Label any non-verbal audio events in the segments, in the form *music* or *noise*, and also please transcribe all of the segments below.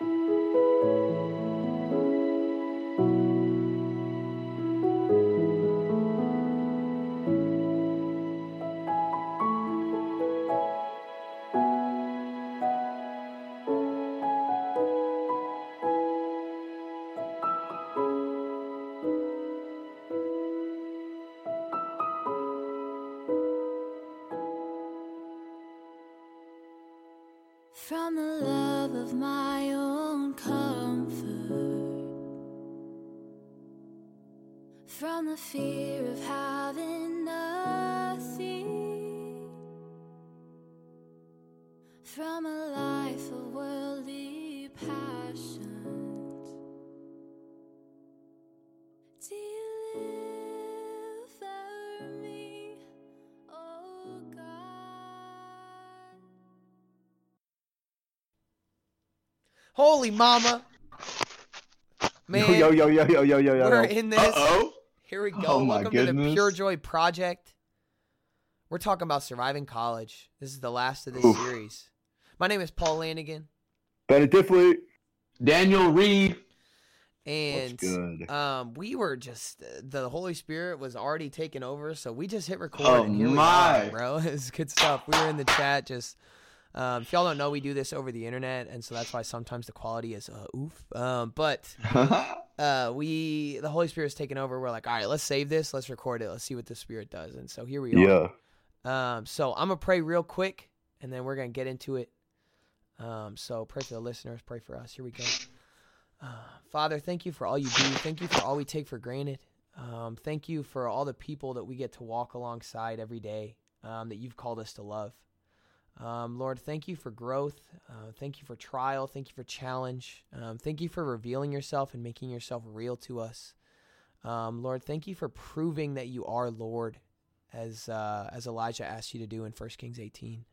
From Holy mama. Man, Yo, yo, yo, yo, yo, yo, yo. we're in this. Uh-oh. Here we go. Oh, my Welcome to the. Pure Joy Project. We're talking about surviving college. This is the last of this Oof. series. My name is Paul Lanigan, Benedictly. Daniel Reed. and um, we were just the Holy Spirit was already taking over, so we just hit record. Oh, and here my. we are, bro. *laughs* It's good stuff. We were in the chat just. Um, if y'all don't know, we do this over the internet, and so that's why sometimes the quality is uh, oof. Um, but *laughs* uh, we the Holy Spirit Spirit's taken over. We're like, all right, let's save this, let's record it, let's see what the Spirit does. And so here we are. Yeah. Um, so I'm gonna pray real quick, and then we're gonna get into it. Um, so pray for the listeners, pray for us. Here we go. Uh, Father, thank you for all you do. Thank you for all we take for granted. Um, thank you for all the people that we get to walk alongside every day um, that you've called us to love. Um, Lord, thank you for growth. Uh, thank you for trial. Thank you for challenge. Um, thank you for revealing yourself and making yourself real to us. Um, Lord, thank you for proving that you are Lord, as uh, as Elijah asked you to do in 1 Kings 18.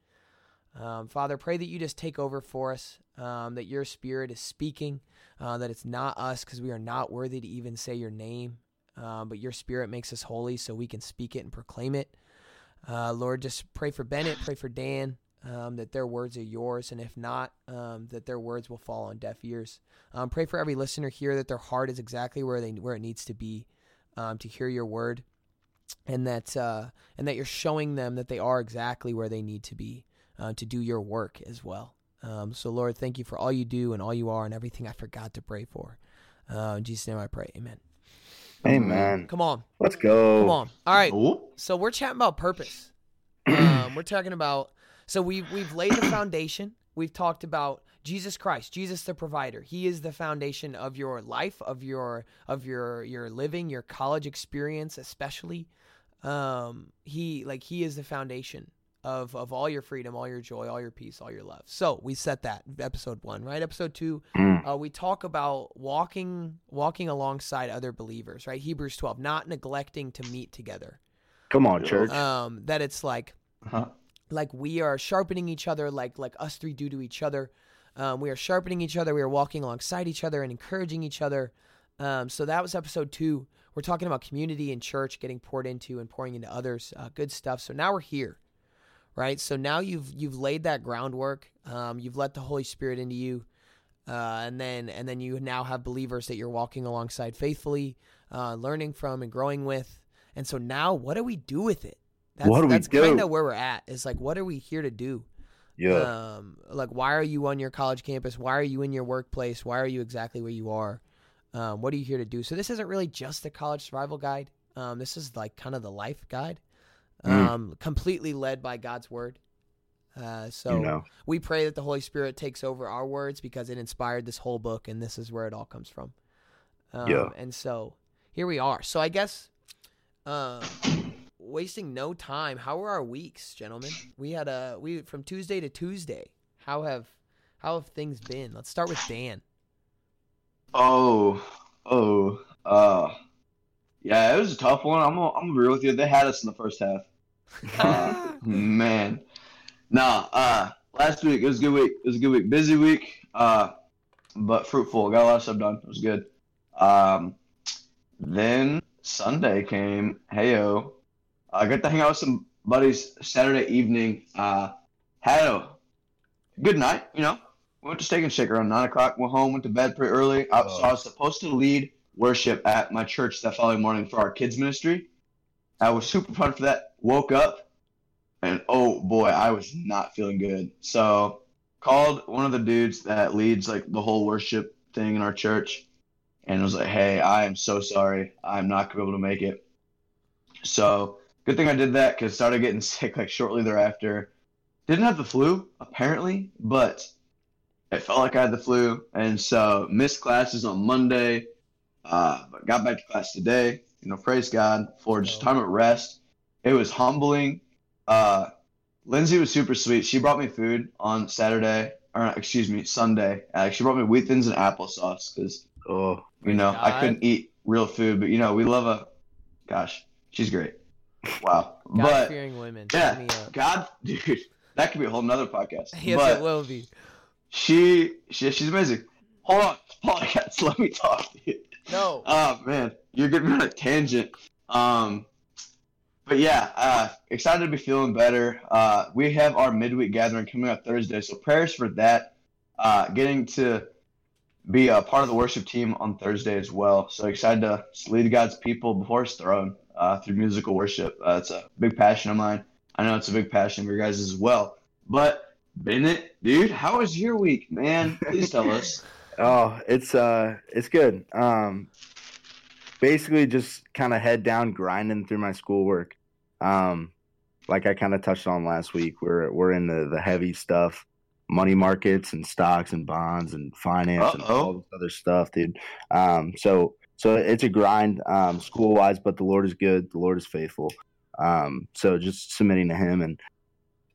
Um, Father, pray that you just take over for us, um, that your spirit is speaking, uh, that it's not us because we are not worthy to even say your name, um, but your spirit makes us holy so we can speak it and proclaim it. Uh, Lord, just pray for Bennett, pray for Dan, um, that their words are yours, and if not, um, that their words will fall on deaf ears. Um, pray for every listener here that their heart is exactly where they where it needs to be um, to hear your word, and that uh, and that you're showing them that they are exactly where they need to be uh, to do your work as well. Um, so, Lord, thank you for all you do and all you are and everything I forgot to pray for. Uh, in Jesus' name I pray. Amen. Amen. Come on. Let's go. Come on. All right. Oh. So we're chatting about purpose. Um, we're talking about so we've we've laid the foundation. We've talked about Jesus Christ, Jesus the provider. He is the foundation of your life, of your of your your living, your college experience, especially. Um, he like he is the foundation of of all your freedom, all your joy, all your peace, all your love. So we set that episode one, right? Episode two, Mm. uh, we talk about walking walking alongside other believers, right? Hebrews twelve, not neglecting to meet together Come on, church. um, that it's like Uh-huh. Like we are sharpening each other like like us three do to each other. Um, we are sharpening each other. We are walking alongside each other and encouraging each other. Um, so that was episode two. We're talking about community and church getting poured into and pouring into others uh, good stuff. So now we're here right? So now you've you've laid that groundwork. Um, you've let the holy spirit into you. Uh, and then and then you now have believers that you're walking alongside faithfully uh, learning from and growing with. And so now what do we do with it that's, What do we that's do? kind of where we're at It's like what are we here to do yeah. um, like why are you on your college campus why are you in your workplace why are you exactly where you are um, what are you here to do so this isn't really just a college survival guide um, this is like kind of the life guide Mm. um, completely led by god's word uh, so you know. we pray that the holy spirit takes over our words because it inspired this whole book and this is where it all comes from um, Yeah. and so here we are so i guess um, wasting no time how were our weeks gentlemen we had a we from tuesday to tuesday how have how have things been let's start with dan Oh. Oh. Uh. Yeah, it was a tough one. I'm gonna, I'm gonna be real with you. They had us in the first half. *laughs* Uh, man. Nah. Uh. Last week it was a good week. It was a good week. Busy week. Uh. But fruitful. Got a lot of stuff done. It was good. Um. Then Sunday came. Heyo. I got to hang out with some buddies Saturday evening. Uh. Had a good night. You know. went to Steak and Shake around nine o'clock. Went home, went to bed pretty early. I, so I was supposed to lead worship at my church that following morning for our kids ministry. I was super pumped for that. Woke up, and oh boy, I was not feeling good. So called one of the dudes that leads like the whole worship thing in our church, and was like, "Hey, I am so sorry. I'm not gonna be able to make it." So good thing I did that because started getting *laughs* sick like shortly thereafter. Didn't have the flu apparently, but it felt like I had the flu, and so missed classes on Monday. Uh, but got back to class today. You know, praise God for just time at rest. It was humbling. Uh, Lindsay was super sweet. She brought me food on Saturday, or excuse me, Sunday. Uh, she brought me wheat thins and applesauce because, Oh, you know, I couldn't eat real food, but you know, we love a. Gosh, she's great. Wow, God but fearing women. yeah. God, *laughs* dude, that could be a whole nother podcast. *laughs* Yes, but it will be. she, she, she's amazing. Hold on, *laughs* podcast. Let me talk to you. No. Oh man, you're getting on a tangent. Um, but yeah, uh, excited to be feeling better. Uh, we have our midweek gathering coming up Thursday, so prayers for that. Uh, getting to be a part of the worship team on Thursday as well. So excited to lead God's people before His throne uh, through musical worship. Uh, it's a big passion of mine. I know it's a big passion of your guys as well. But Bennett, dude, how was your week, man? Please tell us. *laughs* oh, it's uh, it's good. Um, basically just kind of head down grinding through my schoolwork. Um, like I kind of touched on last week, we're we're in the the heavy stuff, money markets and stocks and bonds and finance and Uh-oh. all this other stuff, dude. Um, so so it's a grind, um, school wise, but the Lord is good. The Lord is faithful. Um, so just submitting to Him and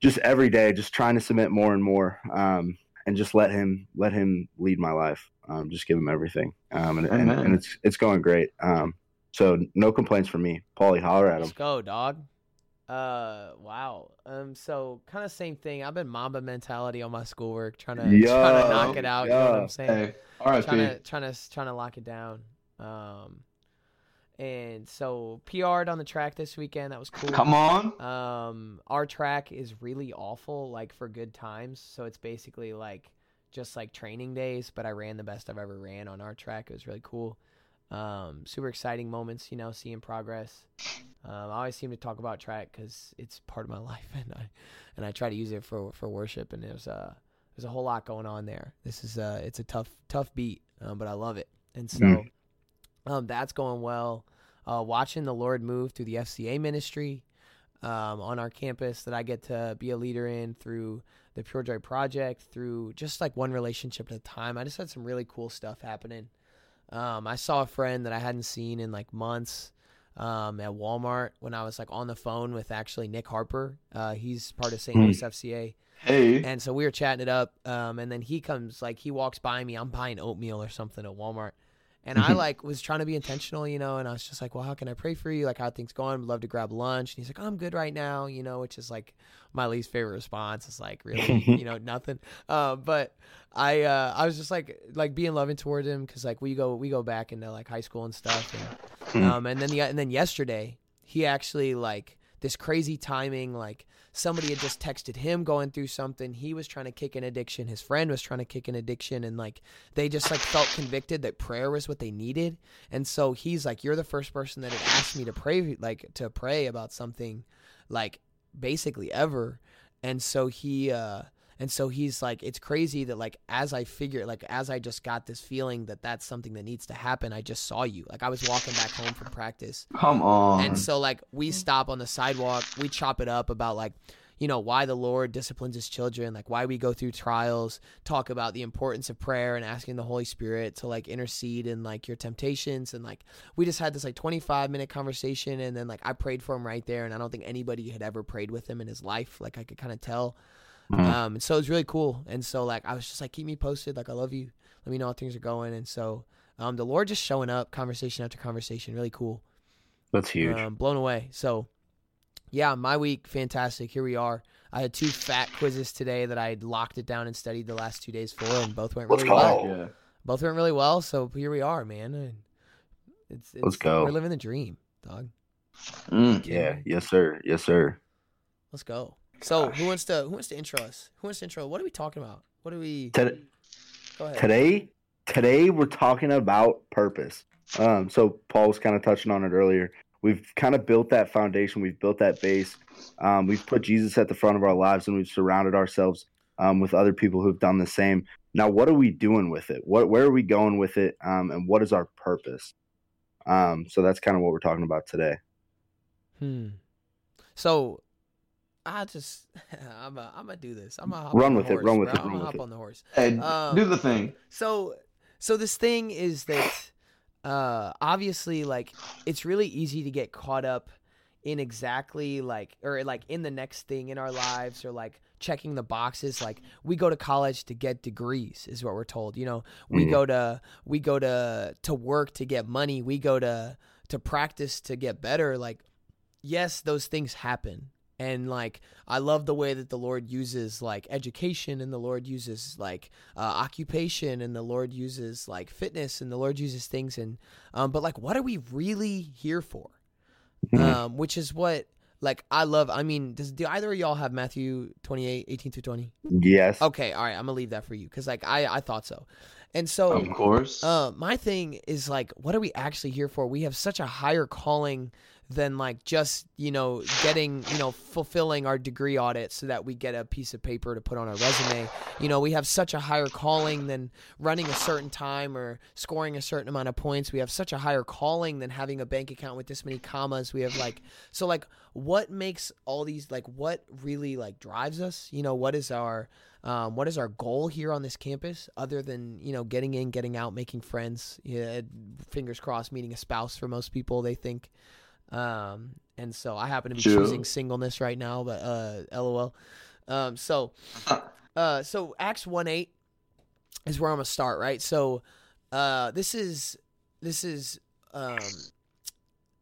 just every day, just trying to submit more and more. Um, and just let him let him lead my life. Um, just give him everything, um, and, and, and it's it's going great. Um, so no complaints from me. Paulie, holler at him. Let's him. go, dog. Uh, wow. Um, so kind of same thing. I've been Mamba mentality on my schoolwork, trying to trying to knock it out. You know what. I'm saying? Hey, RIP. trying to trying to trying to lock it down. Um, and so PR'd on the track this weekend. That was cool. Come on. Um, our track is really awful, like for good times. So it's basically like just like training days, but I ran the best I've ever ran on our track. It was really cool. Um, super exciting moments, you know, seeing progress. Um, I always seem to talk about track because it's part of my *laughs* life, and I and I try to use it for for worship. And there's uh there's a whole lot going on there. This is uh it's a tough tough beat, um, but I love it. And so Mm. Um, that's going well. Uh, watching the Lord move through the FCA ministry um, on our campus that I get to be a leader in through the Pure Joy Project, through just like one relationship at a time. I just had some really cool stuff happening. Um, I saw a friend that I hadn't seen in like months um, at Walmart when I was like on the phone with actually Nick Harper. Uh, he's part of St. Hmm. Louis FCA. Hey. And so we were chatting it up, um, and then he comes like he walks by me. I'm buying oatmeal or something at Walmart, and I like was trying to be intentional, you know. And I was just like, "Well, how can I pray for you? Like, how are things going? Would love to grab lunch." And he's like, "I'm good right now," you know, which is like my least favorite response. It's like really, *laughs* you know, nothing. Uh, but I uh, I was just like like being loving towards him because like we go we go back into like high school and stuff, and Hmm. um, and then the and then yesterday he actually like this crazy timing like somebody had just texted him going through something. He was trying to kick an addiction. His friend was trying to kick an addiction and like they just like felt convicted that prayer was what they needed. And so he's like you're the first person that had asked me to pray like to pray about something like basically ever. And so he uh and so he's like it's crazy that like as i figure like as i just got this feeling that that's something that needs to happen i just saw you like i was walking back home from practice Come on. and so like we stop on the sidewalk, we chop it up about like you know why the Lord disciplines his children, like why we go through trials, talk about the importance of prayer and asking the Holy Spirit to like intercede in like your temptations and like we just had this like 25 minute conversation and then like I prayed for him right there and I don't think anybody had ever prayed with him in his life, like I could kind of tell. Mhm. Um and so it was really cool. And so like I was just like keep me posted, like I love you. Let me know how things are going and so um the Lord just showing up conversation after conversation, really cool. That's huge. Um, blown away. So, yeah, my week fantastic. Here we are. I had two fat quizzes today that I had locked it down and studied the last two days for, and both went Let's really well. yeah. Both went really well. So here we are, man. And It's, it's Let's go. We're living the dream, dog. Mm. yeah. Yes, sir. Yes, sir. Let's go. So who wants to who wants to intro us? Who wants to intro? What are we talking about? What are we? Today, today today we're talking about purpose um so paul was kind of touching on it earlier we've kind of built that foundation we've built that base um, we've put jesus at the front of our lives and we've surrounded ourselves um, with other people who've done the same now what are we doing with it what where are we going with it um, and what is our purpose um, so that's kind of what we're talking about today Hmm. So I just *laughs* I'm a, I'm gonna do this. I'm gonna hop Run on the with it, horse, run with bro. it, I'm run gonna with hop it. on the horse. Hey, Um, do the thing. So so this thing is that uh obviously like it's really easy to get caught up in exactly like or like in the next thing in our lives or like checking the boxes like we go to college to get degrees is what we're told you know we Mhm. go to we go to to work to get money we go to to practice to get better like yes those things happen and like i love the way that the lord uses like education and the lord uses like uh, occupation and the lord uses like fitness and the lord uses things and um but like what are we really here for Mhm. um which is what like i love i mean does do either of y'all have matthew 28 18 through 20 yes okay all right i'm gonna leave that for you because like i i thought so and so Of course. uh, my thing is like, what are we actually here for? We have such a higher calling than like just you know getting you know fulfilling our degree audit so that we get a piece of paper to put on our resume. You know, we have such a higher calling than running a certain time or scoring a certain amount of points. We have such a higher calling than having a bank account with this many commas. We have like so like what makes all these like what really like drives us? You know, what is our um, what is our goal here on this campus other than you know getting in getting out making friends yeah, fingers crossed meeting a spouse for most people they think um, and so i happen to be True. choosing singleness right now but uh, lol. Um, so *laughs* uh, so acts 1 8 is where i'm gonna start right? So uh, this is this is um,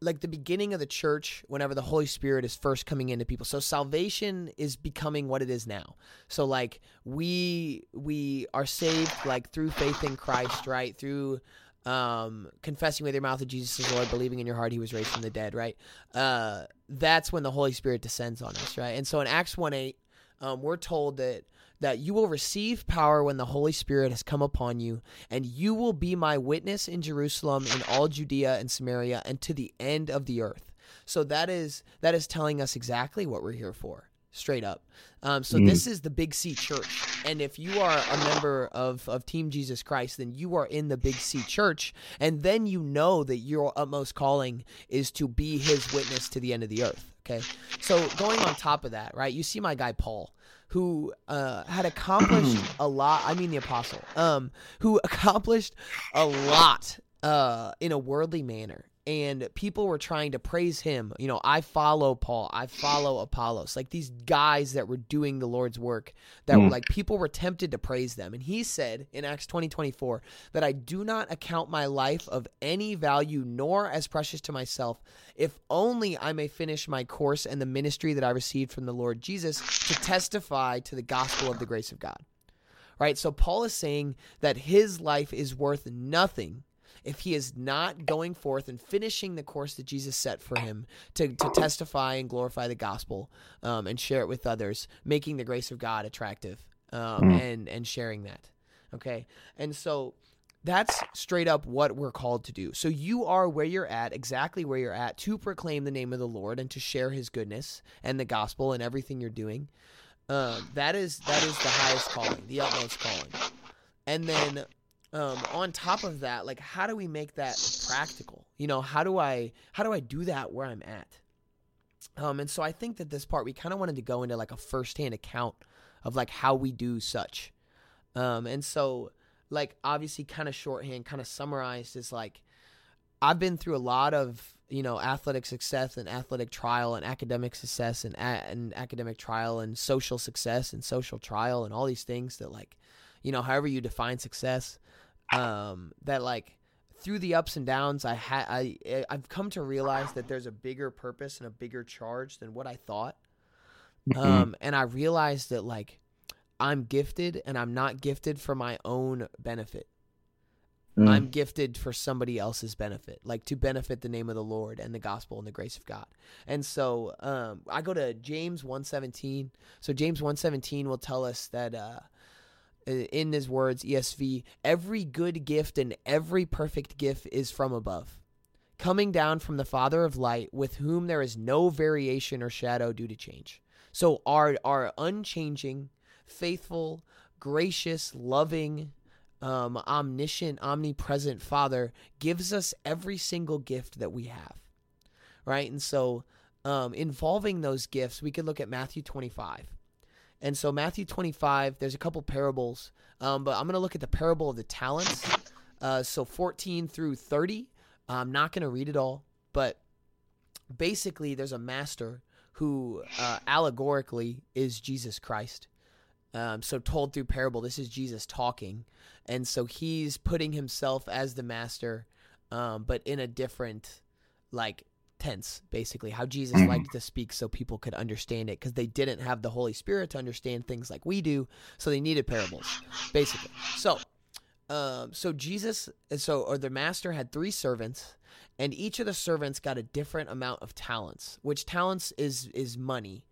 like the beginning of the church whenever the holy spirit is first coming into people. So salvation is becoming what it is now. So like we we are saved like through faith in christ right? Through um confessing with your mouth that jesus is lord believing in your heart he was raised from the dead right? Uh that's when the holy spirit descends on us right? And so in acts 1 8 um, we're told that that you will receive power when the holy spirit has come upon you and you will be my witness in Jerusalem in all Judea and Samaria and to the end of the earth. So that is that is telling us exactly what we're here for, straight up. Um, so Mm. this is the Big C Church, and if you are a member of of Team Jesus Christ, then you are in the Big C Church, and then you know that your utmost calling is to be His witness to the end of the earth. Okay, so going on top of that, right? You see my guy Paul who uh, had accomplished *clears throat* a lot. I mean, the apostle, um, who *laughs* accomplished a lot uh, in a worldly manner. And people were trying to praise him. You know, I follow Paul. I follow Apollos. Like these guys that were doing the Lord's work, that were Mm. like, people were tempted to praise them. And he said in Acts 20 24 that I do not account my life of any value nor as precious to myself, if only I may finish my course and the ministry that I received from the Lord Jesus to testify to the gospel of the grace of God. Right? So Paul is saying that his life is worth nothing if he is not going forth and finishing the course that Jesus set for him to, to testify and glorify the gospel um, and share it with others, making the grace of God attractive um, Mm. and, and sharing that. Okay? And so that's straight up what we're called to do. So you are where you're at, exactly where you're at, to proclaim the name of the Lord and to share His goodness and the gospel and everything you're doing. Um, that is that is the highest calling, the utmost calling. And then um, on top of that, like how do we make that practical? You know, how do I how do I do that where I'm at? Um, and so I think that this part we kind of wanted to go into like a firsthand account of like how we do such. Um, and so like obviously kind of shorthand, kind of summarized is like I've been through a lot of you know athletic success and athletic trial and academic success and a- and academic trial and social success and social trial and all these things that like you know however you define success um that like through the ups and downs I had I I've come to realize that there's a bigger purpose and a bigger charge than what I thought um and I realized that like I'm gifted and I'm not gifted for my own benefit Mm. I'm gifted for somebody else's benefit, like to benefit the name of the Lord and the gospel and the grace of God. And so um, I go to James 117. So James 117 will tell us that uh, in his words, ESV, every good gift and every perfect gift is from above, coming down from the Father of light, with whom there is no variation or shadow due to change. So our our unchanging, faithful, gracious, loving, um, omniscient, omnipresent Father gives us every single gift that we have, right? And so, um, involving those gifts, we could look at Matthew 25. And so, Matthew 25, there's a couple parables, um, but I'm going to look at the parable of the talents. Uh, so, 14 through 30. I'm not going to read it all, but basically, there's a master who uh, allegorically is Jesus Christ. Um, so told through parable, this is Jesus talking, and so he's putting himself as the master, um, but in a different like tense, basically how Jesus Mhm. liked to speak so people could understand it because they didn't have the Holy Spirit to understand things like we do, so they needed parables, basically. So, um, so Jesus, so or the master had three servants, and each of the servants got a different amount of talents, which talents is is money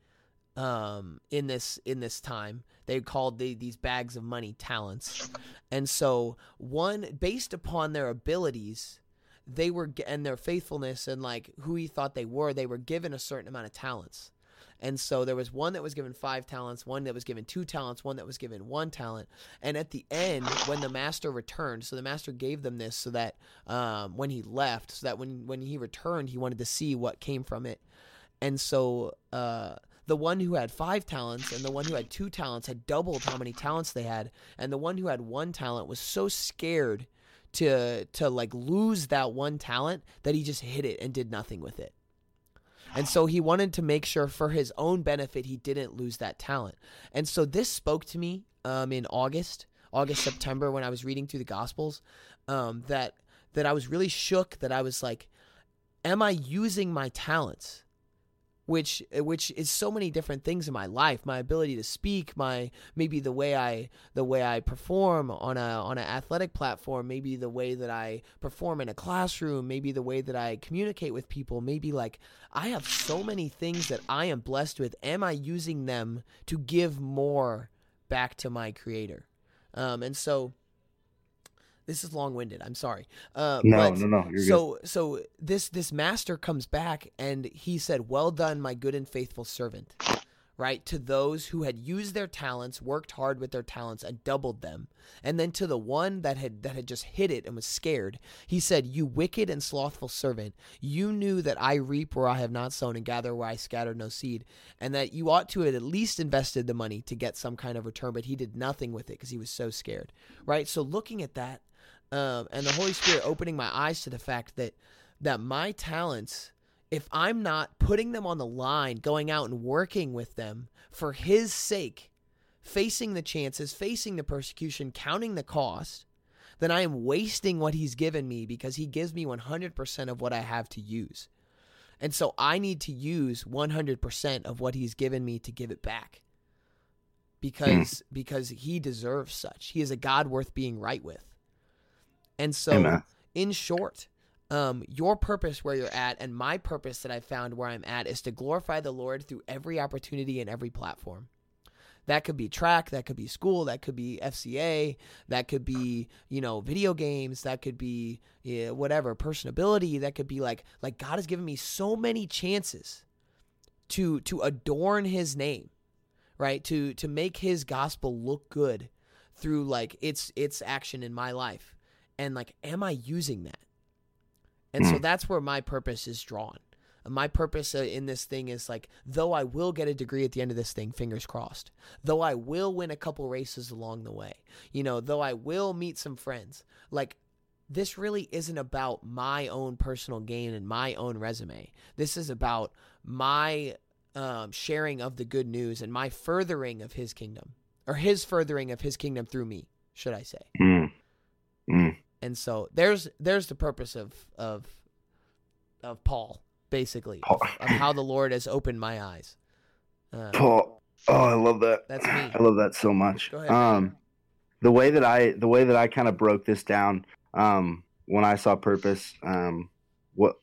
um, in this in this time. They called the, these bags of money talents, and so one based upon their abilities, they were and their faithfulness and like who he thought they were, they were given a certain amount of talents. And so there was one that was given five talents, one that was given two talents, one that was given one talent. And at the end, when the master returned, so the master gave them this so that um, when he left, so that when when he returned, he wanted to see what came from it. And so uh, the one who had five talents and the one who had two talents had doubled how many talents they had, and the one who had one talent was so scared to to like lose that one talent that he just hid it and did nothing with it. And so he wanted to make sure for his own benefit he didn't lose that talent. And so this spoke to me um, in August, August, September when I was reading through the Gospels, um, that that I was really shook that I was like, am I using my talents? Which which is so many different things in my life, my ability to speak, my maybe the way I the way I perform on a on an athletic platform, maybe the way that I perform in a classroom, maybe the way that I communicate with people, maybe like I have so many things that I am blessed with. Am I using them to give more back to my creator? Um, and so this is long winded. I'm sorry. Uh, No, no, no. You're good. so so this this master comes back and he said, "Well done, my good and faithful servant." Right? To those who had used their talents, worked hard with their talents and doubled them. And then to the one that had that had just hid it and was scared, he said, "You wicked and slothful servant, you knew that I reap where I have not sown and gather where I scattered no seed, and that you ought to have at least invested the money to get some kind of return, but he did nothing with it because he was so scared." Right? So looking at that, um, and the Holy Spirit opening my eyes to the fact that that my talents, if I'm not putting them on the line, going out and working with them for His sake, facing the chances, facing the persecution, counting the cost, then I am wasting what He's given me because He gives me 100% of what I have to use. And so I need to use 100% of what He's given me to give it back. Because because he deserves such. He is a God worth being right with. And so, Amen. in short, um, your purpose where you're at and my purpose that I found where I'm at is to glorify the Lord through every opportunity and every platform. That could be track, that could be school, that could be FCA, that could be you know video games, that could be yeah, whatever personability, that could be like like God has given me so many chances to to adorn His name, right? To to make His gospel look good through like its its action in my life and like am i using that and so Mm. that's where my purpose is drawn my purpose uh, in this thing is like though i will get a degree at the end of this thing fingers crossed though i will win a couple races along the way you know though i will meet some friends like this really isn't about my own personal gain and my own resume this is about my um, sharing of the good news and my furthering of his kingdom or his furthering of his kingdom through me should i say Mm. And so there's there's the purpose of of of Paul basically Paul. of, of how the Lord has opened my eyes. Uh, Paul. Oh, I love that. That's me. I love that so much. Go ahead. Um, the way that I the way that I kind of broke this down um, when I saw purpose. Um, what,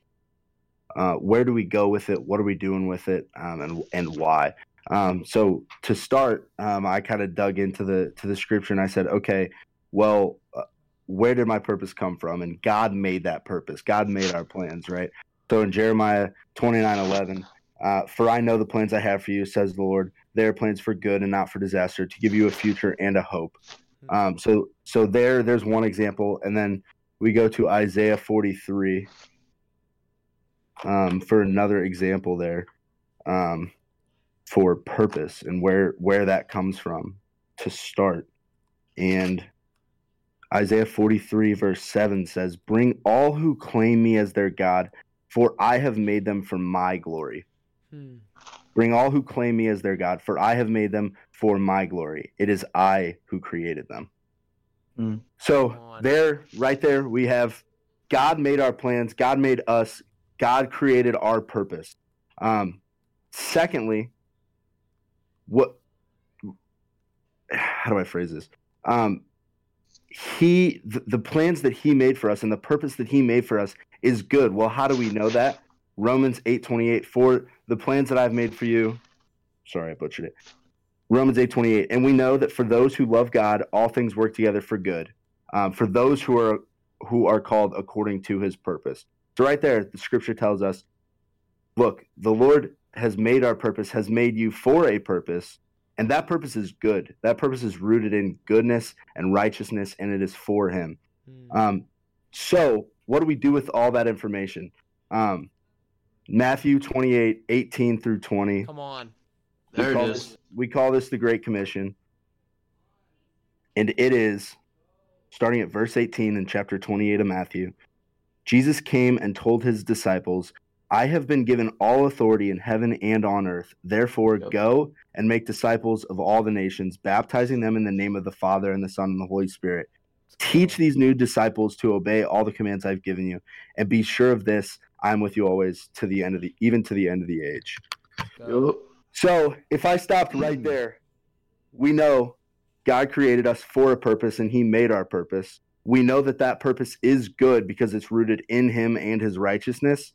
uh, where do we go with it? What are we doing with it? Um, and and why? Um, so to start, um, I kind of dug into the to the scripture and I said, okay, well, uh, where did my purpose come from? And God made that purpose. God made our plans, right? So in Jeremiah twenty nine eleven, uh, for I know the plans I have for you, says the Lord. They are plans for good and not for disaster, to give you a future and a hope. Um, so so there there's one example, and then we go to Isaiah forty three um, for another example there um, for purpose and where where that comes from to start. And Isaiah 43 verse 7 says, "Bring all who claim me as their God, for I have made them for my glory." Hmm. Bring all who claim me as their God, for I have made them for my glory. It is I who created them. Mm. So there, right there, we have God made our plans. God made us. God created our purpose. Um, secondly, what? *sighs* How do I phrase this? Um, he, the, the plans that He made for us and the purpose that He made for us is good. Well, how do we know that? Romans eight twenty eight. For the plans that I've made for you. Sorry, I butchered it. Romans eight twenty eight, and we know that for those who love God, all things work together for good. Um, for those who are who are called according to His purpose. So right there, the Scripture tells us, look, the Lord has made our purpose, has made you for a purpose, and that purpose is good. That purpose is rooted in goodness and righteousness, and it is for Him. Hmm. Um, so, what do we do with all that information? Um, Matthew 28, 18 through 20. Come on. There it is. This, we call this the Great Commission. And it is, starting at verse 18 in chapter 28 of Matthew, Jesus came and told his disciples, I have been given all authority in heaven and on earth. Therefore, Yep. go and make disciples of all the nations, baptizing them in the name of the Father and the Son and the Holy Spirit. Teach these new disciples to obey all the commands I've given you, and be sure of this: I'm with you always to the end of the, even to the end of the age. Go. Yup. So if I stopped right hmm. there, we know God created us for a purpose and he made our purpose. We know that that purpose is good because it's rooted in him and his righteousness.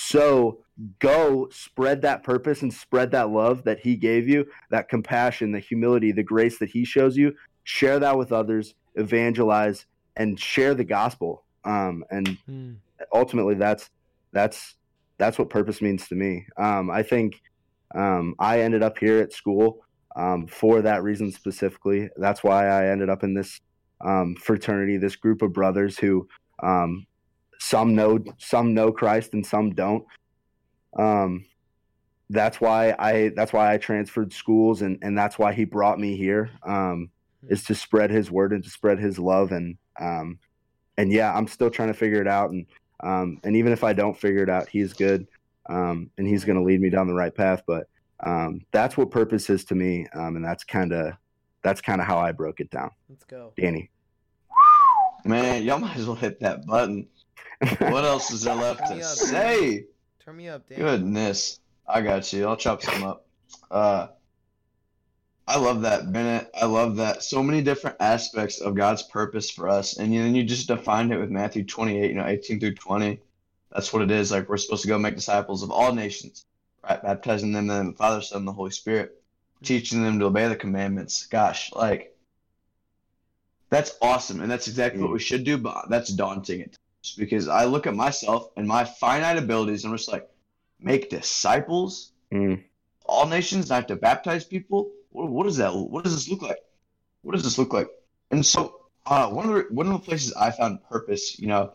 So go spread that purpose and spread that love that he gave you, that compassion, the humility, the grace that he shows you. Share that with others, evangelize, and share the gospel. Um, and Hmm. ultimately that's that's that's what purpose means to me um, i think um, i ended up here at school um, for that reason specifically that's why i ended up in this um, fraternity this group of brothers who um, some know some know christ and some don't um, that's why i that's why i transferred schools and and that's why he brought me here um, is to spread his word and to spread his love and um, and yeah i'm still trying to figure it out and um, and even if I don't figure it out, he's good, um, and he's going to lead me down the right path. But um, that's what purpose is to me, um, and that's kind of that's kind of how I broke it down. Let's go. Danny, Man, y'all might as well hit that button. What *laughs* else is there left Turn to up, say? Turn me up, Dan. Goodness. I got you. I'll chop some up. Uh, I love that, Bennett. I love that. So many different aspects of God's purpose for us. And then you just defined it with Matthew 28, you know, 18 through 20. That's what it is. Like, we're supposed to go make disciples of all nations, right? Baptizing them in the Father, Son, and the Holy Spirit, teaching them to obey the commandments. Gosh, like, that's awesome. And that's exactly what we should do, but that's daunting at because I look at myself and my finite abilities and I'm just like, make disciples, Mm. all nations, I have to baptize people. What, what is that? What does this look like? What does this look like? And so, uh, one of the one of the places I found purpose, you know,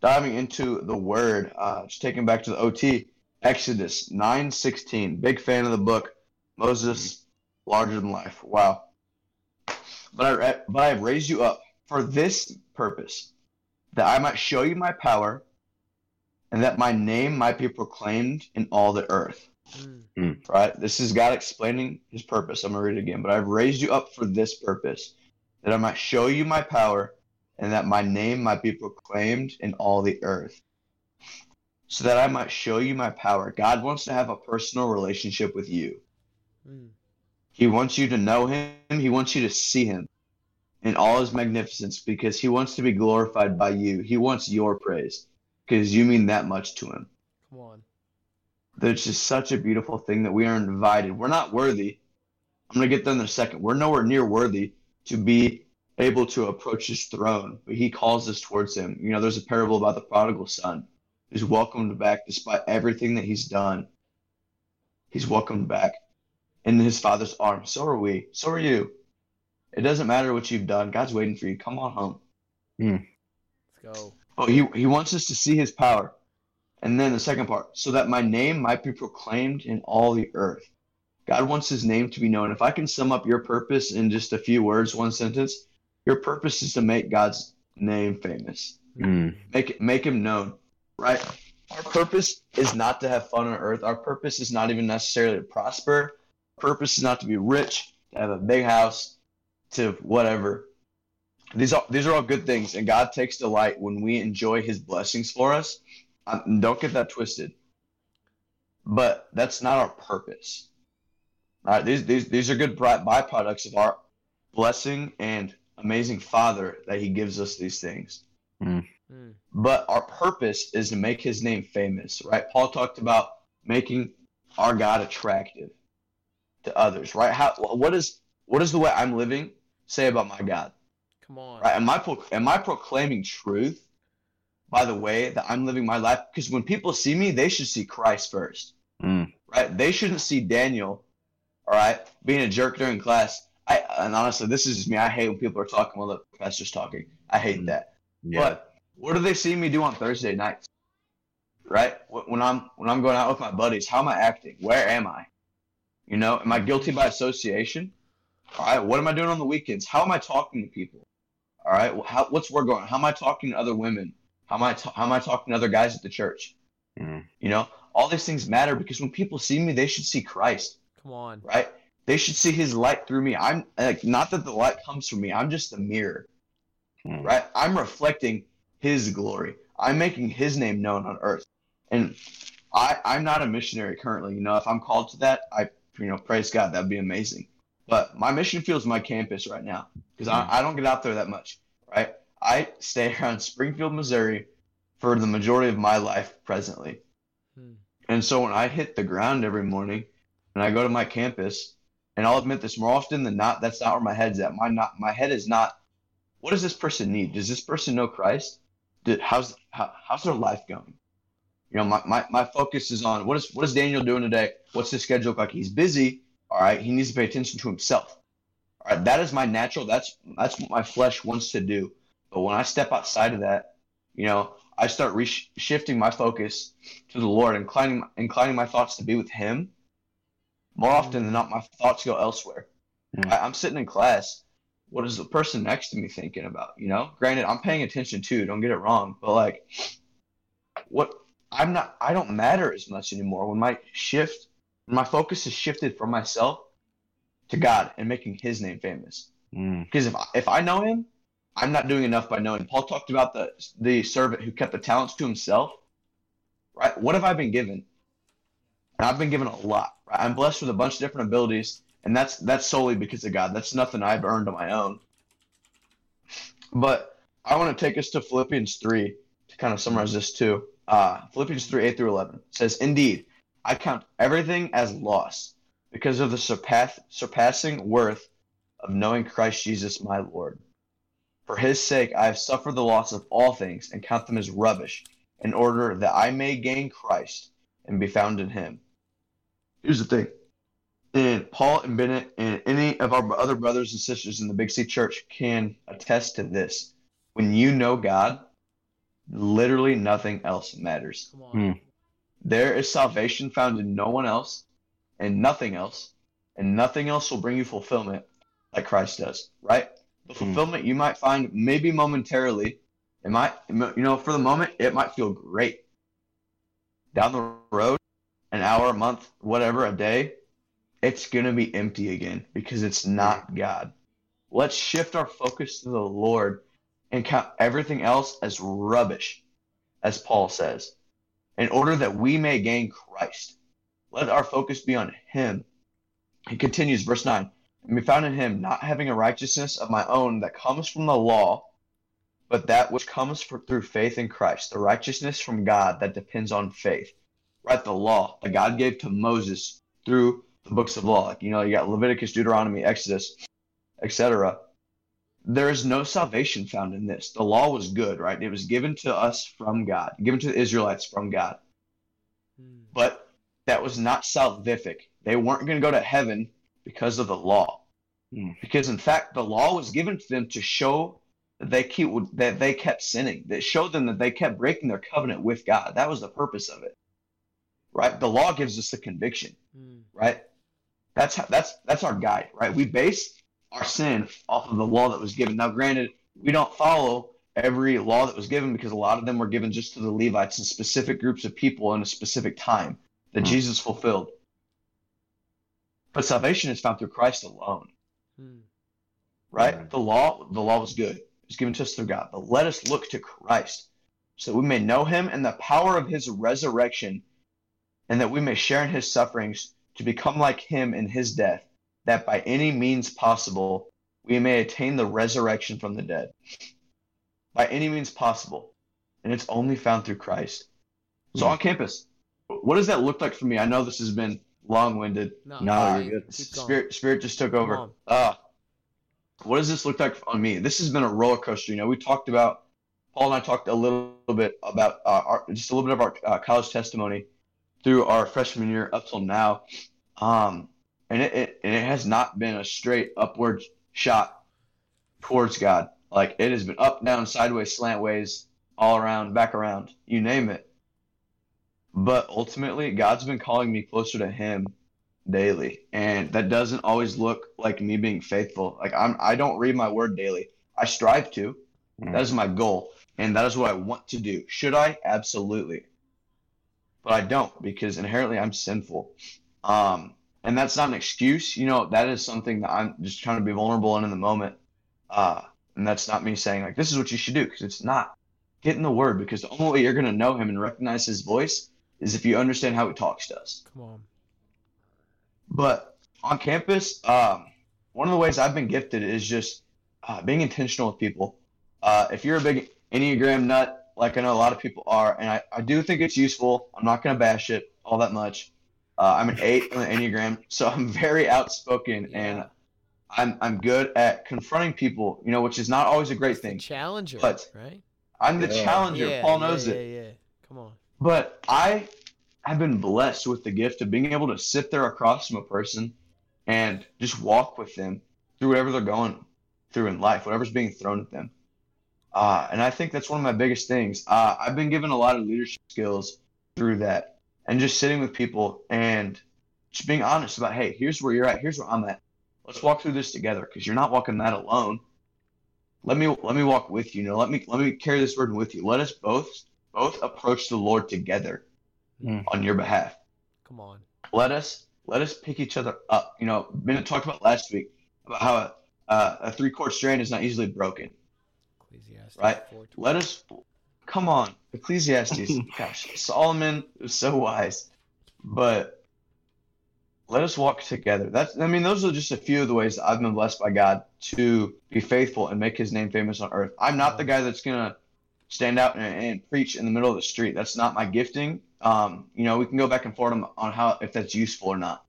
diving into the Word, uh, just taking back to the OT, Exodus nine sixteen. Big fan of the book. Moses, larger than life. Wow. But I but I have raised you up for this purpose, that I might show you my power, and that my name might be proclaimed in all the earth Hmm. right? This is God explaining his purpose. I'm going to read it again. But I've raised you up for this purpose, that I might show you my power, and that my name might be proclaimed in all the earth. So that I might show you my power. God wants to have a personal relationship with you. Hmm. He wants you to know him, he wants you to see him in all his magnificence because he wants to be glorified by you. He wants your praise because you mean that much to him. Come on. There's just such a beautiful thing that we are invited. We're not worthy. I'm going to get there in a second. We're nowhere near worthy to be able to approach his throne, but he calls us towards him. You know, there's a parable about the prodigal son who's welcomed back despite everything that he's done. He's welcomed back in his father's arms. So are we. So are you. It doesn't matter what you've done. God's waiting for you. Come on home. Let's go. Oh, he, he wants us to see his power. And then the second part, so that my name might be proclaimed in all the earth. God wants his name to be known. If I can sum up your purpose in just a few words, one sentence, your purpose is to make God's name famous. Mm. Make it, make him known, right? Our purpose is not to have fun on earth. Our purpose is not even necessarily to prosper. Our purpose is not to be rich, to have a big house, to whatever. These are these are all good things, and God takes delight when we enjoy His blessings for us. Um, don't get that twisted. But that's not our purpose. All right, these these these are good byproducts of our blessing and amazing Father that He gives us these things. Mm. But our purpose is to make His name famous, right? Paul talked about making our God attractive to others, right? How what is what is the way I'm living say about my God? Come on. Right? Am I pro- am I proclaiming truth by the way that I'm living my life? Because when people see me, they should see Christ first, Mm. right? They shouldn't see Daniel, all right, being a jerk during class. I and honestly, this is just me. I hate when people are talking while the professor's talking. I hate Mm. that. Yeah. But what do they see me do on Thursday nights? Right? When I'm when I'm going out with my buddies, how am I acting? Where am I? You know, am I guilty by association? All right, what am I doing on the weekends? How am I talking to people? All right, how, what's work going? How am I talking to other women? How am I ta- how am I talking to other guys at the church? Mm. You know, all these things matter because when people see me, they should see Christ, Come on. right? They should see His light through me. I'm like not that the light comes from me. I'm just a mirror Mm. right? I'm reflecting his glory. I'm making his name known on earth. And I, I'm not a missionary currently. You know, if I'm called to that, I, you know, praise God, that'd be amazing. But my mission field is my campus right now because I, I don't get out there that much, right? I stay *laughs* around Springfield, Missouri for the majority of my life presently. Hmm. And so when I hit the ground every morning and I go to my campus, and I'll admit this more often than not, that's not where my head's at. My not my head is not what does this person need? Does this person know Christ? Did, how's how, how's their life going? You know, my, my, my focus is on what is what is Daniel doing today? What's his schedule look like? He's busy. All right, he needs to pay attention to himself. All right, that is my natural. That's that's what my flesh wants to do. But when I step outside of that, you know, I start re- shifting my focus to the Lord, inclining inclining my thoughts to be with Him. More often than not, my thoughts go elsewhere. Mm. I, I'm sitting in class. What is the person next to me thinking about? You know, granted, I'm paying attention too. Don't get it wrong, but like, what I'm not. I don't matter as much anymore when my shift, my focus has shifted from myself to God and making His name famous. Mm. Because if I, if I know Him, I'm not doing enough by knowing. Paul talked about the the servant who kept the talents to himself. Right? What have I been given? And I've been given a lot. Right? I'm blessed with a bunch of different abilities, and that's that's solely because of God. That's nothing I've earned on my own. But I want to take us to Philippians three to kind of summarize this too. Uh, Philippians three eight through eleven says, "Indeed, I count everything as loss because of the surpass surpassing worth of knowing Christ Jesus my Lord. For his sake I have suffered the loss of all things and count them as rubbish, in order that I may gain Christ and be found in him. Here's the thing. And Paul and Bennett and any of our other brothers and sisters in the Big C Church can attest to this. When you know God, literally nothing else matters. Come on. Hmm. There is salvation found in no one else and nothing else, and nothing else will bring you fulfillment like Christ does, right? The Hmm. fulfillment you might find maybe momentarily, it might, you know, for the moment, it might feel great. Down the road, an hour, a month, whatever, a day, it's going to be empty again because it's not God. Let's shift our focus to the Lord and count everything else as rubbish, as Paul says in order that we may gain Christ. Let our focus be on Him. He continues, verse 9, and be found in Him, not having a righteousness of my own that comes from the law, but that which comes for, through faith in Christ, the righteousness from God that depends on faith. right? The law that God gave to Moses through the books of law. Like, you know, you got Leviticus, Deuteronomy, Exodus, etc. There is no salvation found in this. The law was good, right? It was given to us from God, given to the Israelites from God. Mm. But that was not salvific. They weren't going to go to heaven because of the law. Hmm. Because in fact, the law was given to them to show that they keep that they kept sinning. That showed them that they kept breaking their covenant with God. That was the purpose of it. Right? The law gives us the conviction Mm. right? That's how, that's that's our guide, right? We base our sin off of the law that was given. Now, granted, we don't follow every law that was given because a lot of them were given just to the Levites and specific groups of people in a specific time that Hmm. Jesus fulfilled. But salvation is found through Christ alone, Mm. right? Right. The law, the law was good; it was given to us through God. But let us look to Christ, so that we may know Him and the power of His resurrection, and that we may share in His sufferings to become like Him in His death, that by any means possible we may attain the resurrection from the dead. By any means possible, and it's only found through Christ. So Hmm. on campus, what does that look like for me? I know this has been long-winded. No, No, you're good. Spirit, Spirit just took over. Uh, what does this look like on me? This has been a roller coaster. You know, we talked about Paul and I talked a little bit about uh, our, just a little bit of our uh, college testimony through our freshman year up till now, um, and it, it and it has not been a straight upward shot towards God. Like it has been up, down, sideways, slantways, all around, back around, you name it. But ultimately, God's been calling me closer to Him daily. And that doesn't always look like me being faithful. Like i'm i don't read my word daily. I strive to. That is my goal. And that is what i want to do. Should i? Absolutely. But i don't because inherently i'm sinful. Um and that's not an excuse you know that is something that i'm just trying to be vulnerable in in the moment uh and that's not me saying like this is what you should do because it's not get in the word because the only way you're going to know him and recognize his voice is if you understand how he talks to us Come on. but on campus, um, one of the ways I've been gifted is just uh, being intentional with people. Uh, if you're a big Enneagram nut, like I know a lot of people are, and I, I do think it's useful, I'm not going to bash it all that much. Uh, I'm an eight on the Enneagram, so I'm very outspoken and I'm, I'm good at confronting people, you know, which is not always a great The thing. challenger, But- right? I'm the Yeah. challenger. Yeah, Paul knows yeah, it. Yeah, yeah, Come on. But I have been blessed with the gift of being able to sit there across from a person and just walk with them through whatever they're going through in life, whatever's being thrown at them. Uh, and I think that's one of my biggest things. Uh, I've been given a lot of leadership skills through that and just sitting with people and just being honest about, hey, here's where you're at, here's where I'm at. Let's walk through this together because you're not walking that alone. Let me let me walk with you. You know, let me let me carry this burden with you. Let us both both approach the Lord together Mm. on your behalf. Come on. Let us let us pick each other up. You know, Bennett talked about last week about how a, uh, a three cord strand is not easily broken. Ecclesiastes Right. 4:12. Let us come on, Ecclesiastes. *laughs* gosh, Solomon is so wise, but let us walk together. That's I mean, those are just a few of the ways I've been blessed by God to be faithful and make His name famous on earth. I'm not the guy that's gonna stand out and, and preach in the middle of the street. That's not my gifting. Um, you know, we can go back and forth on, on how if that's useful or not.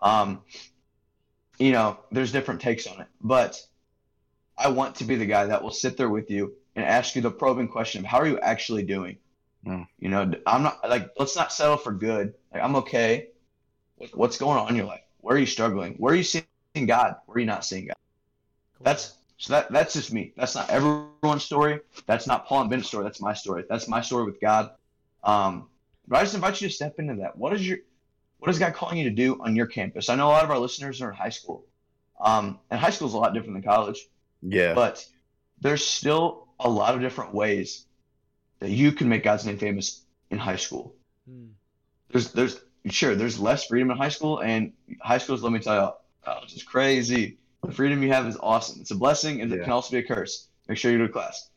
Um, you know, there's different takes on it, but I want to be the guy that will sit there with you and ask you the probing question of how are you actually doing? Mm. You know, I'm not like let's not settle for good. Like I'm okay. What's going on in your life? Where are you struggling? Where are you seeing God? Where are you not seeing God? Come That's so that that's just me. That's not everyone's story. That's not Paul and Ben's story. That's my story. That's my story with God. Um, but I just invite you to step into that. What is your what is God calling you to do on your campus? I know a lot of our listeners are in high school. Um, and high school is a lot different than college, Yeah. but there's still a lot of different ways that you can make God's name famous in high school. on. Mm. There's there's sure there's less freedom in high school, and high schools, let me tell you, college is crazy. The freedom you have is awesome. It's a blessing, and it can also be a curse. Make sure you go to class.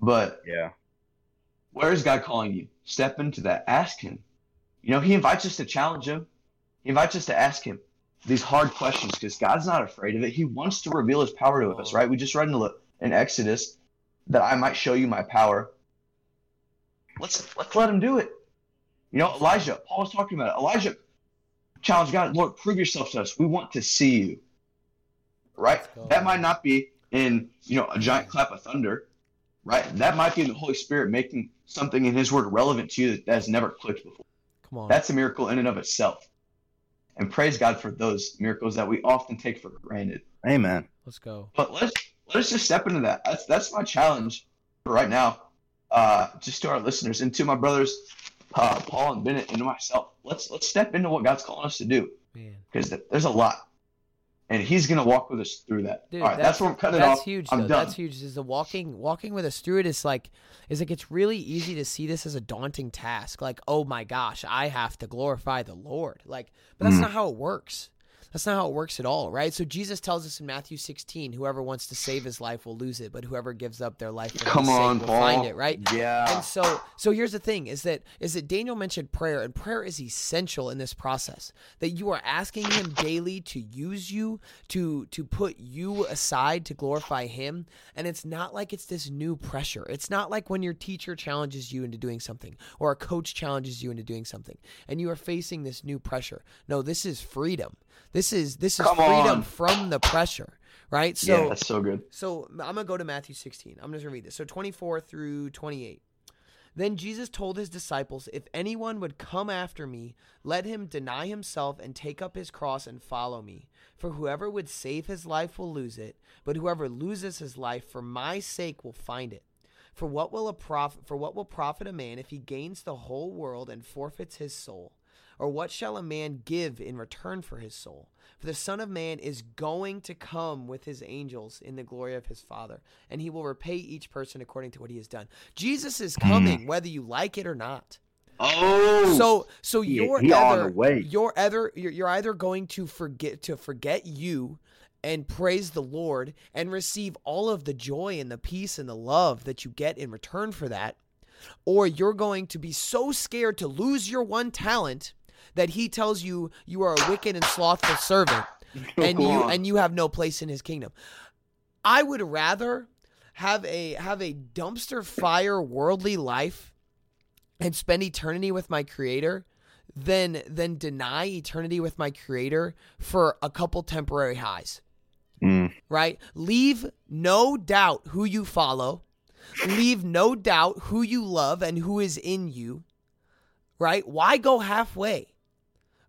But yeah. where is God calling you? Step into that. Ask Him. You know, He invites us to challenge Him. He invites us to ask Him these hard questions because God's not afraid of it. He wants to reveal His power to us, right? We just read in, in Exodus that I might show you my power. Let's let's let Him do it. You know, Elijah, Paul was talking about it. Elijah challenged God, Lord, prove yourself to us. We want to see you. Right? That might not be in, you know, a giant clap of thunder. Right? That might be the Holy Spirit making something in his word relevant to you that has never clicked before. Come on. That's a miracle in and of itself. And praise God for those miracles that we often take for granted. Amen. Let's go. But let's let's just step into that. That's that's my challenge for right now. Uh, just to our listeners and to my brothers, uh, Paul and Bennett, and to myself. Let's let's step into what God's calling us to do because th- there's a lot, and He's gonna walk with us through that. Dude, All right, that's, where I'm cutting That's off. huge. I'm though. done. That's huge. Is the walking walking with us through it is like is like it's really easy to see this as a daunting task. Like, oh my gosh, I have to glorify the Lord. Like, but that's Mm. not how it works. That's not how it works at all, right? So Jesus tells us in Matthew 16, whoever wants to save his life will lose it, but whoever gives up their life Come sake on, will Paul. find it, right? Yeah. And so so here's the thing is that is that Daniel mentioned prayer and prayer is essential in this process. That you are asking him daily to use you to to put you aside to glorify him and it's not like it's this new pressure. It's not like when your teacher challenges you into doing something or a coach challenges you into doing something and you are facing this new pressure. No, this is freedom. This is this is Come freedom on. from the pressure, right? So yeah, that's so good. so I'm gonna go to Matthew 16. I'm just gonna read this. So 24 through 28. Then Jesus told his disciples, If anyone would come after me, let him deny himself and take up his cross and follow me. For whoever would save his life will lose it, but whoever loses his life for my sake will find it. For what will a prof- for what will profit a man if he gains the whole world and forfeits his soul? Or what shall a man give in return for his soul? For the Son of Man is going to come with his angels in the glory of his Father, and he will repay each person according to what he has done. Jesus is hmm. coming, whether you like it or not. Oh, So, so He- you're he on either the way. you're either you're, you're either going to forget to forget you and praise the Lord and receive all of the joy and the peace and the love that you get in return for that, or you're going to be so scared to lose your one talent that he tells you you are a wicked and slothful servant *laughs* and you and you have no place in his kingdom. I would rather have a have a dumpster fire worldly life and spend eternity with my creator than than deny eternity with my creator for a couple temporary highs. Mm. Right? Leave no doubt who you follow. Leave no doubt who you love and who is in you. Right? Why go halfway?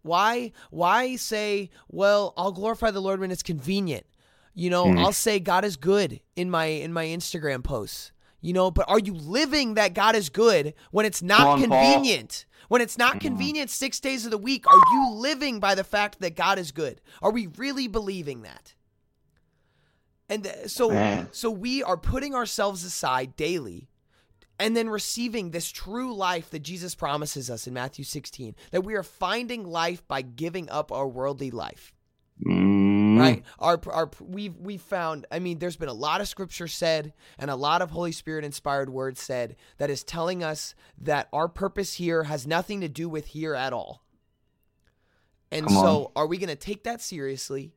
Why why say, well, I'll glorify the Lord when it's convenient. You know, Mhm. I'll say God is good in my in my Instagram posts. You know, but are you living that God is good when it's not on, Paul. convenient? When it's not convenient 6 days of the week, are you living by the fact that God is good? Are we really believing that? And so Man. so we are putting ourselves aside daily and then receiving this true life that Jesus promises us in Matthew 16 that we are finding life by giving up our worldly life. Mm. right? Our our we've we've found i mean there's been a lot of scripture said and a lot of holy spirit inspired words said that is telling us that our purpose here has nothing to do with here at all. And Come so are we going to take that seriously?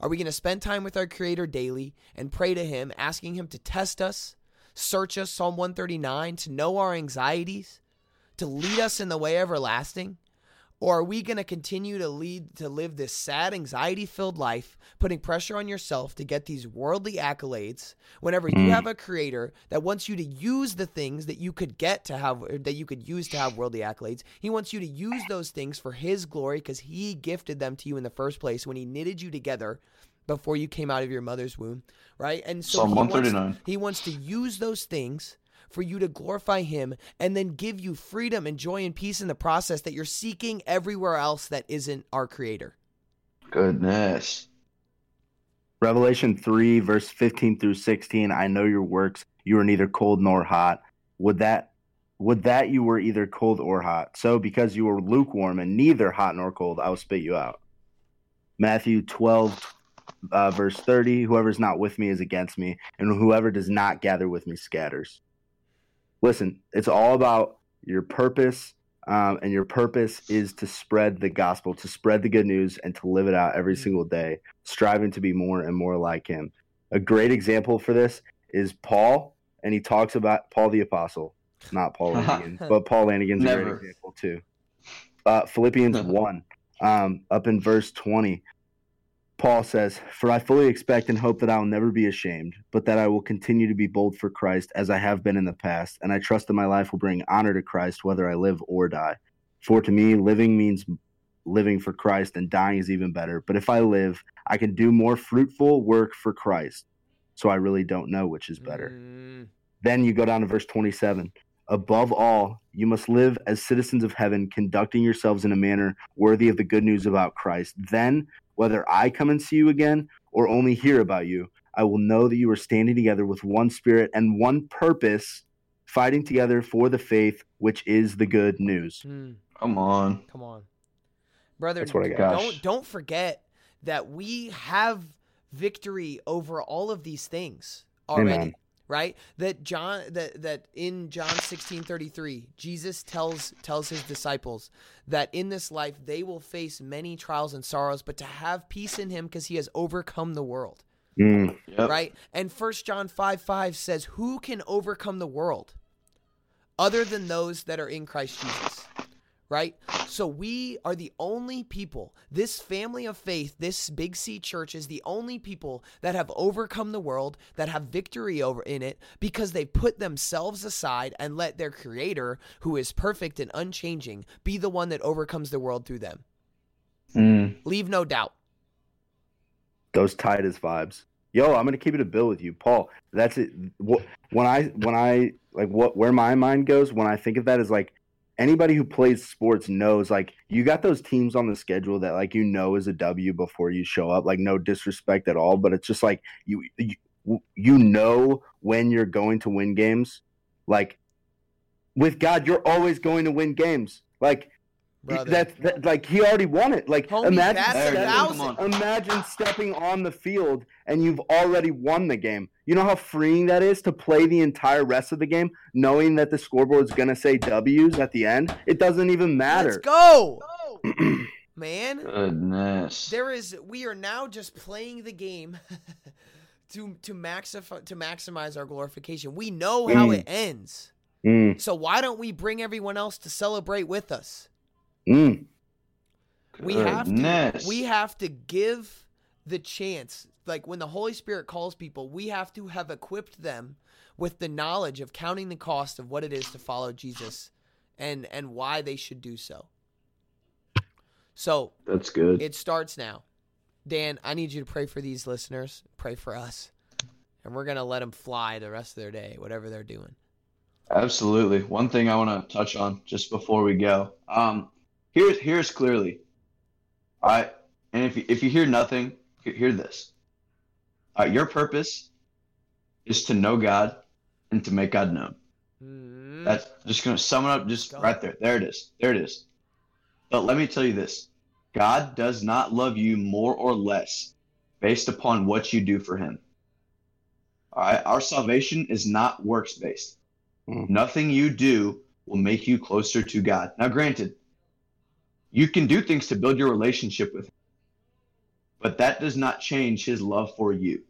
Are we going to spend time with our creator daily and pray to him asking him to test us search us psalm 139 to know our anxieties to lead us in the way everlasting? Or are we going to continue to lead to live this sad anxiety filled life putting pressure on yourself to get these worldly accolades whenever you Mm. have a creator that wants you to use the things that you could get to have that you could use to have worldly accolades? He wants you to use those things for his glory because he gifted them to you in the first place when he knitted you together before you came out of your mother's womb right and so Psalm he wants- 139. he wants to use those things for you to glorify him and then give you freedom and joy and peace in the process that you're seeking everywhere else that isn't our creator. goodness. Revelation 3, verse 15 through 16. I know your works. You are neither cold nor hot. Would that would that you were either cold or hot. So because you were lukewarm and neither hot nor cold, I will spit you out. Matthew 12, uh, verse 30. Whoever is not with me is against me, and whoever does not gather with me scatters. Listen, it's all about your purpose, um, and your purpose is to spread the gospel, to spread the good news, and to live it out every single day striving to be more and more like him. A great example for this is Paul, and he talks about Paul the Apostle, not Paul *laughs* Lanigan, but Paul Lanigan's a great example too. uh, Philippians 1, um, up in verse 20. Paul says, For I fully expect and hope that I will never be ashamed, but that I will continue to be bold for Christ as I have been in the past, and I trust that my life will bring honor to Christ whether I live or die. For to me, living means living for Christ, and dying is even better. But if I live, I can do more fruitful work for Christ. So I really don't know which is better. Mm, Then you go down to verse 27. Above all, you must live as citizens of heaven, conducting yourselves in a manner worthy of the good news about Christ. Then, whether I come and see you again or only hear about you, I will know that you are standing together with one spirit and one purpose, fighting together for the faith, which is the good news. mm, Come on. come on, brother. That's what I got. Don't don't forget that we have victory over all of these things already. Amen. Right? That John that that in John 16:33, Jesus tells tells his disciples that in this life they will face many trials and sorrows, but to have peace in him because he has overcome the world. Mm, Yep. Right? And First John 5 5 says, Who can overcome the world other than those that are in Christ Jesus? Right? So we are the only people, this family of faith, this Big C church is the only people that have overcome the world, that have victory over in it, because they put themselves aside and let their creator, who is perfect and unchanging, be the one that overcomes the world through them. Mm. Leave no doubt. those Titus vibes. Yo, I'm gonna keep it a bill with you, Paul. That's it. When I when I like what where my mind goes when I think of that is like anybody who plays sports knows like you got those teams on the schedule that like you know is a W before you show up. Like no disrespect at all, but it's just like you you, you know when you're going to win games. Like with God, you're always going to win games. Like Brother. that's that, like he already won it. Like Homie, imagine that's a stepping- thousand. On. imagine stepping on the field and you've already won the game. You know how freeing that is to play the entire rest of the game knowing that the scoreboard's going to say W's at the end? It doesn't even matter. Let's go. *clears throat* Man. Goodness. There is we are now just playing the game *laughs* to to maxify to maximize our glorification. We know how Mm. it ends. Mm, So why don't we bring everyone else to celebrate with us? Mm. We have to we have to give the chance like when the Holy Spirit calls people, we have to have equipped them with the knowledge of counting the cost of what it is to follow Jesus and and why they should do so. So, That's good. It starts now. Dan, I need you to pray for these listeners. Pray for us. And we're going to let them fly the rest of their day, whatever they're doing. Absolutely. One thing I want to touch on just before we go. Um, here's here's clearly. All right, and if you, if you hear nothing, hear this. All right, your purpose is to know God and to make God known. Mm. That's just gonna sum it up just Go. right there. There it is. There it is. But let me tell you this: God does not love you more or less based upon what you do for Him. All right, our salvation is not works based. Mm. Nothing you do will make you closer to God. Now, granted, you can do things to build your relationship with Him, but that does not change His love for you.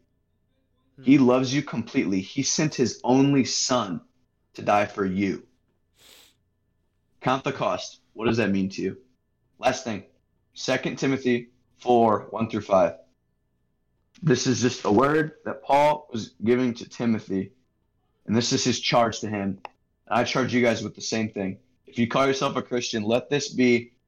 He hmm. loves you completely. He sent His only Son to die for you. Count the cost. What does that mean to you? Last thing 2 Timothy 4 1 through 5. This is just a word that Paul was giving to Timothy, and this is his charge to him. I charge you guys with the same thing. If you call yourself a Christian, let this be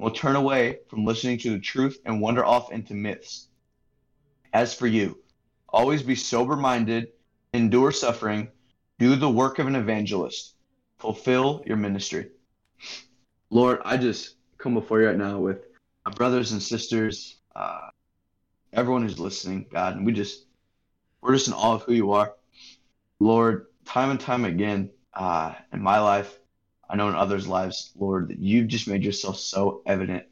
will turn away from listening to the truth and wander off into myths. As for you, always be sober minded, endure suffering, do the work of an evangelist, fulfill your ministry. Lord, I just come before you right now with my brothers and sisters, uh, everyone who's listening, God, and we just we're just in awe of who you are, Lord. Time and time again, uh, in my life, I know in others' lives, Lord, that you've just made yourself so evident.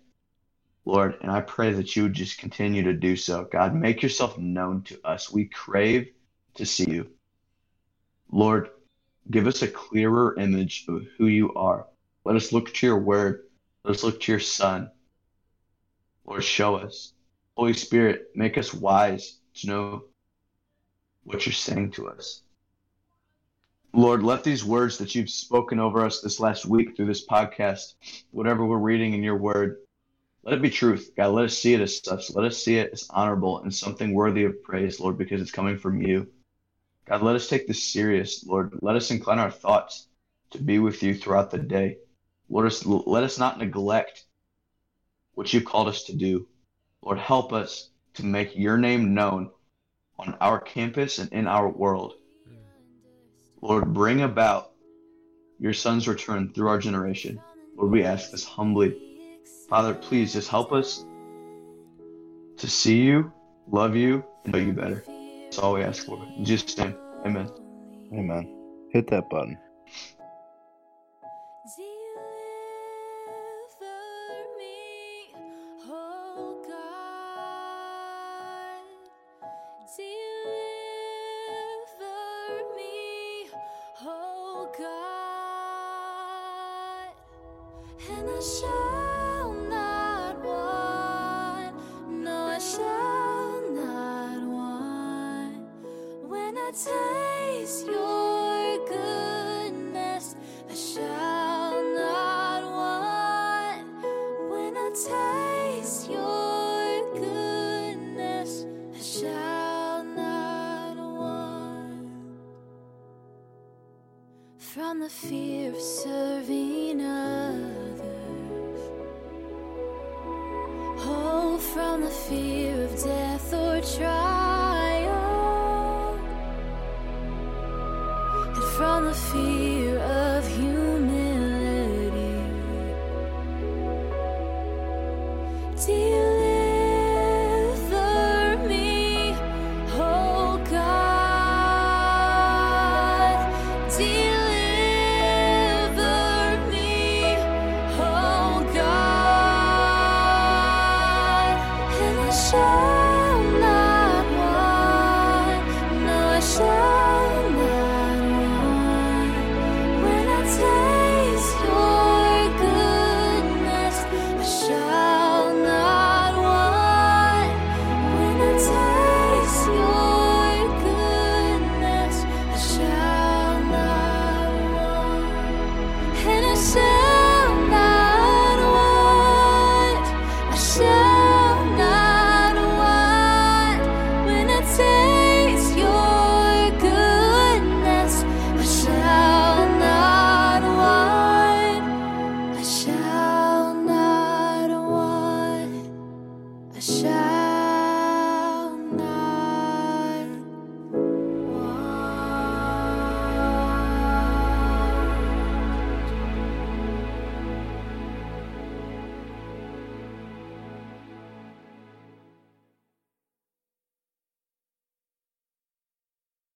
Lord, and I pray that you would just continue to do so. God, make yourself known to us. We crave to see you. Lord, give us a clearer image of who you are. Let us look to your word. Let us look to your son. Lord, show us. Holy Spirit, make us wise to know what you're saying to us. Lord, let these words that you've spoken over us this last week through this podcast, whatever we're reading in your word, let it be truth. God, let us see it as such. Let us see it as honorable and something worthy of praise, Lord, because it's coming from you. God, let us take this serious, Lord. Let us incline our thoughts to be with you throughout the day. Lord, us, let us not neglect what you've called us to do. Lord, help us to make your name known on our campus and in our world. Lord, bring about your son's return through our generation. Lord, we ask this humbly. Father, please just help us to see you, love you, and know you better. That's all we ask for. In Jesus' name, amen. Amen. Hit that button. From the fear